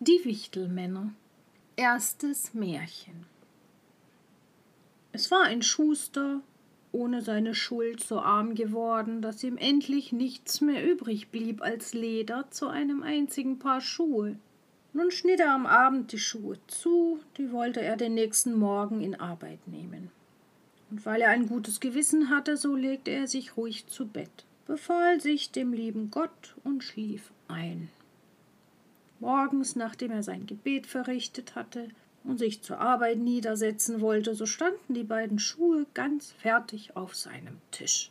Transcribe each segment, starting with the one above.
Die Wichtelmänner. Erstes Märchen. Es war ein Schuster, ohne seine Schuld so arm geworden, dass ihm endlich nichts mehr übrig blieb als Leder zu einem einzigen Paar Schuhe. Nun schnitt er am Abend die Schuhe zu, die wollte er den nächsten Morgen in Arbeit nehmen. Und weil er ein gutes Gewissen hatte, so legte er sich ruhig zu Bett, befahl sich dem lieben Gott und schlief ein. Morgens, nachdem er sein Gebet verrichtet hatte und sich zur Arbeit niedersetzen wollte, so standen die beiden Schuhe ganz fertig auf seinem Tisch.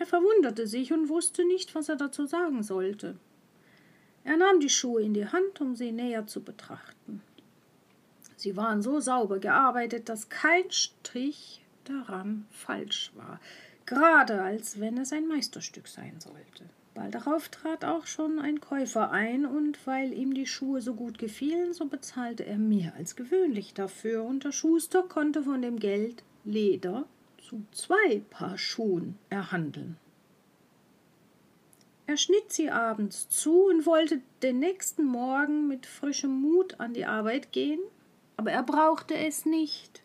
Er verwunderte sich und wusste nicht, was er dazu sagen sollte. Er nahm die Schuhe in die Hand, um sie näher zu betrachten. Sie waren so sauber gearbeitet, dass kein Strich daran falsch war, gerade als wenn es ein Meisterstück sein sollte. Bald darauf trat auch schon ein Käufer ein, und weil ihm die Schuhe so gut gefielen, so bezahlte er mehr als gewöhnlich dafür, und der Schuster konnte von dem Geld Leder zu zwei Paar Schuhen erhandeln. Er schnitt sie abends zu und wollte den nächsten Morgen mit frischem Mut an die Arbeit gehen, aber er brauchte es nicht,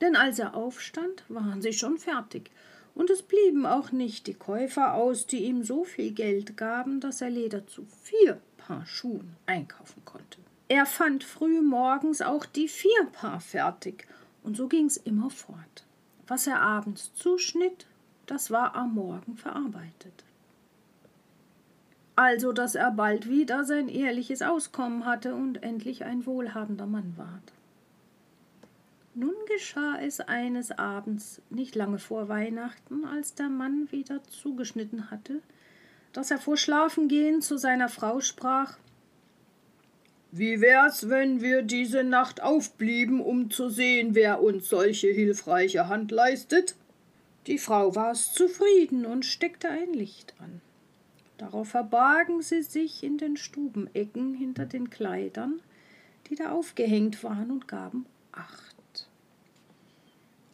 denn als er aufstand, waren sie schon fertig, und es blieben auch nicht die Käufer aus, die ihm so viel Geld gaben, dass er Leder zu vier Paar Schuhen einkaufen konnte. Er fand früh morgens auch die vier Paar fertig, und so ging's immer fort. Was er abends zuschnitt, das war am Morgen verarbeitet also dass er bald wieder sein ehrliches Auskommen hatte und endlich ein wohlhabender Mann ward. Nun geschah es eines Abends, nicht lange vor Weihnachten, als der Mann wieder zugeschnitten hatte, dass er vor Schlafengehen zu seiner Frau sprach Wie wär's, wenn wir diese Nacht aufblieben, um zu sehen, wer uns solche hilfreiche Hand leistet? Die Frau war's zufrieden und steckte ein Licht an. Darauf verbargen sie sich in den Stubenecken hinter den Kleidern, die da aufgehängt waren, und gaben Acht.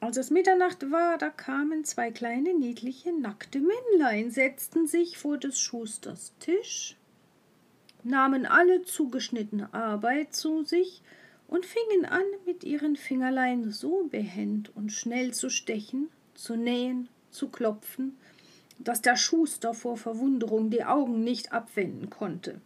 Als es Mitternacht war, da kamen zwei kleine niedliche nackte Männlein, setzten sich vor des Schusters Tisch, nahmen alle zugeschnittene Arbeit zu sich und fingen an, mit ihren Fingerlein so behend und schnell zu stechen, zu nähen, zu klopfen dass der Schuster vor Verwunderung die Augen nicht abwenden konnte.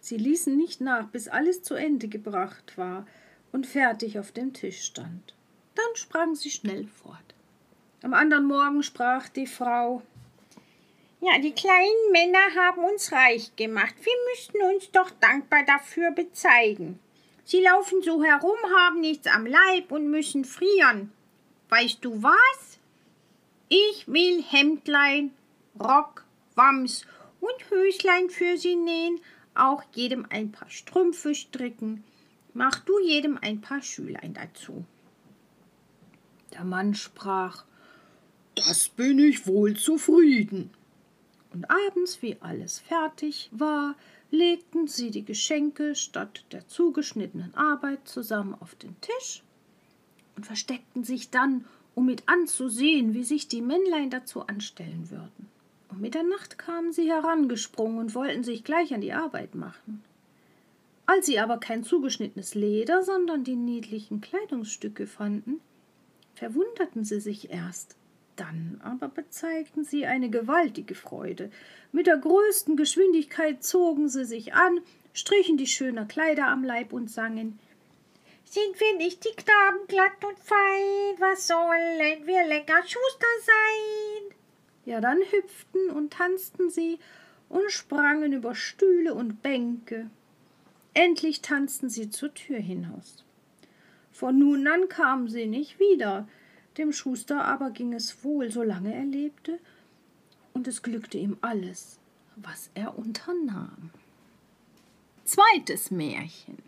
Sie ließen nicht nach, bis alles zu Ende gebracht war und fertig auf dem Tisch stand. Dann sprangen sie schnell fort. Am anderen Morgen sprach die Frau Ja, die kleinen Männer haben uns reich gemacht. Wir müssten uns doch dankbar dafür bezeigen. Sie laufen so herum, haben nichts am Leib und müssen frieren. Weißt du was? Ich will Hemdlein Rock, Wams und Höslein für sie nähen, auch jedem ein paar Strümpfe stricken. Mach du jedem ein paar Schülein dazu. Der Mann sprach, das bin ich wohl zufrieden. Und abends, wie alles fertig war, legten sie die Geschenke statt der zugeschnittenen Arbeit zusammen auf den Tisch und versteckten sich dann, um mit anzusehen, wie sich die Männlein dazu anstellen würden. Um Mitternacht kamen sie herangesprungen und wollten sich gleich an die Arbeit machen. Als sie aber kein zugeschnittenes Leder, sondern die niedlichen Kleidungsstücke fanden, verwunderten sie sich erst, dann aber bezeigten sie eine gewaltige Freude. Mit der größten Geschwindigkeit zogen sie sich an, strichen die schönen Kleider am Leib und sangen Sind wir nicht die Knaben glatt und fein, was sollen wir lecker Schuster sein? Ja, dann hüpften und tanzten sie und sprangen über Stühle und Bänke. Endlich tanzten sie zur Tür hinaus. Von nun an kamen sie nicht wieder, dem Schuster aber ging es wohl, solange er lebte, und es glückte ihm alles, was er unternahm. Zweites Märchen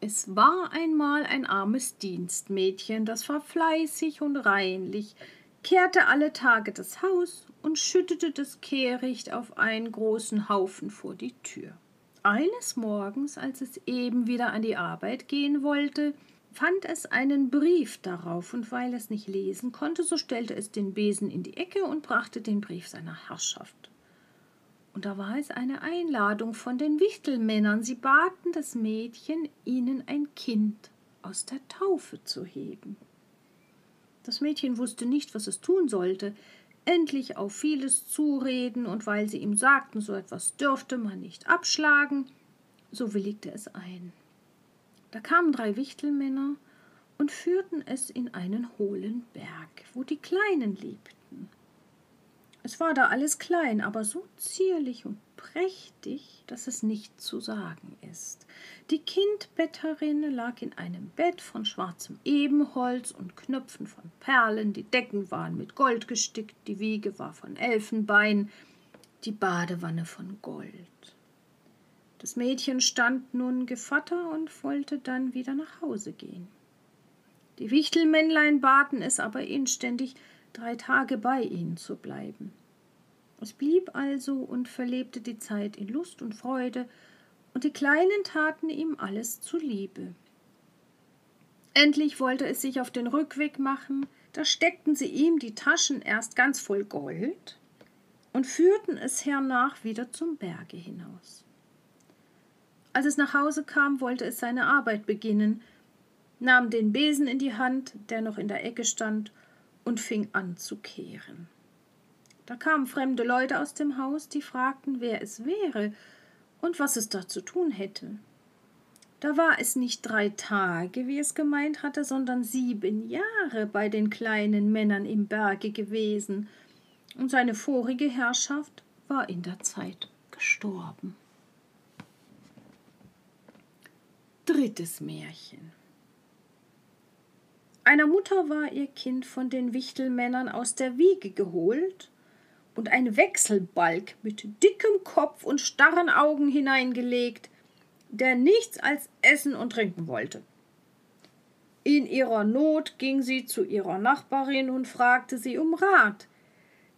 Es war einmal ein armes Dienstmädchen, das war fleißig und reinlich, kehrte alle Tage das Haus und schüttete das Kehricht auf einen großen Haufen vor die Tür. Eines Morgens, als es eben wieder an die Arbeit gehen wollte, fand es einen Brief darauf, und weil es nicht lesen konnte, so stellte es den Besen in die Ecke und brachte den Brief seiner Herrschaft. Und da war es eine Einladung von den Wichtelmännern. Sie baten das Mädchen, ihnen ein Kind aus der Taufe zu heben. Das Mädchen wusste nicht, was es tun sollte. Endlich auf vieles zureden, und weil sie ihm sagten, so etwas dürfte man nicht abschlagen, so willigte es ein. Da kamen drei Wichtelmänner und führten es in einen hohlen Berg, wo die Kleinen lebten. Es war da alles klein, aber so zierlich und prächtig, dass es nicht zu sagen ist. Die Kindbetterin lag in einem Bett von schwarzem Ebenholz und Knöpfen von Perlen, die Decken waren mit Gold gestickt, die Wiege war von Elfenbein, die Badewanne von Gold. Das Mädchen stand nun Gevatter und wollte dann wieder nach Hause gehen. Die Wichtelmännlein baten es aber inständig, drei Tage bei ihnen zu bleiben. Es blieb also und verlebte die Zeit in Lust und Freude, und die Kleinen taten ihm alles zuliebe. Endlich wollte es sich auf den Rückweg machen, da steckten sie ihm die Taschen erst ganz voll Gold und führten es hernach wieder zum Berge hinaus. Als es nach Hause kam, wollte es seine Arbeit beginnen, nahm den Besen in die Hand, der noch in der Ecke stand, und fing an zu kehren. Da kamen fremde Leute aus dem Haus, die fragten, wer es wäre und was es da zu tun hätte. Da war es nicht drei Tage, wie es gemeint hatte, sondern sieben Jahre bei den kleinen Männern im Berge gewesen, und seine vorige Herrschaft war in der Zeit gestorben. Drittes Märchen einer Mutter war ihr Kind von den Wichtelmännern aus der Wiege geholt und ein Wechselbalg mit dickem Kopf und starren Augen hineingelegt, der nichts als essen und trinken wollte. In ihrer Not ging sie zu ihrer Nachbarin und fragte sie um Rat.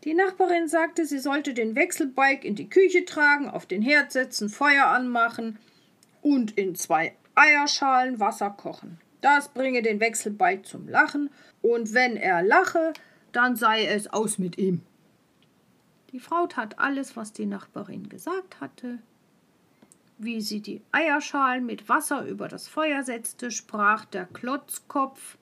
Die Nachbarin sagte, sie sollte den Wechselbalg in die Küche tragen, auf den Herd setzen, Feuer anmachen und in zwei Eierschalen Wasser kochen. Das bringe den Wechselbalg zum Lachen, und wenn er lache, dann sei es aus mit ihm. Die Frau tat alles, was die Nachbarin gesagt hatte. Wie sie die Eierschalen mit Wasser über das Feuer setzte, sprach der Klotzkopf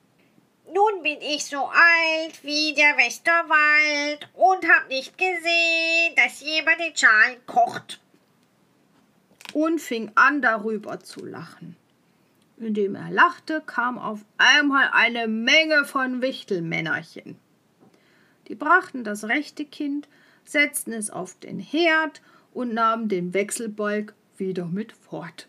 Nun bin ich so alt wie der Westerwald und hab nicht gesehen, dass jemand den Schalen kocht. Und fing an darüber zu lachen. Indem er lachte, kam auf einmal eine Menge von Wichtelmännerchen. Die brachten das rechte Kind, setzten es auf den Herd und nahmen den Wechselbalg wieder mit fort.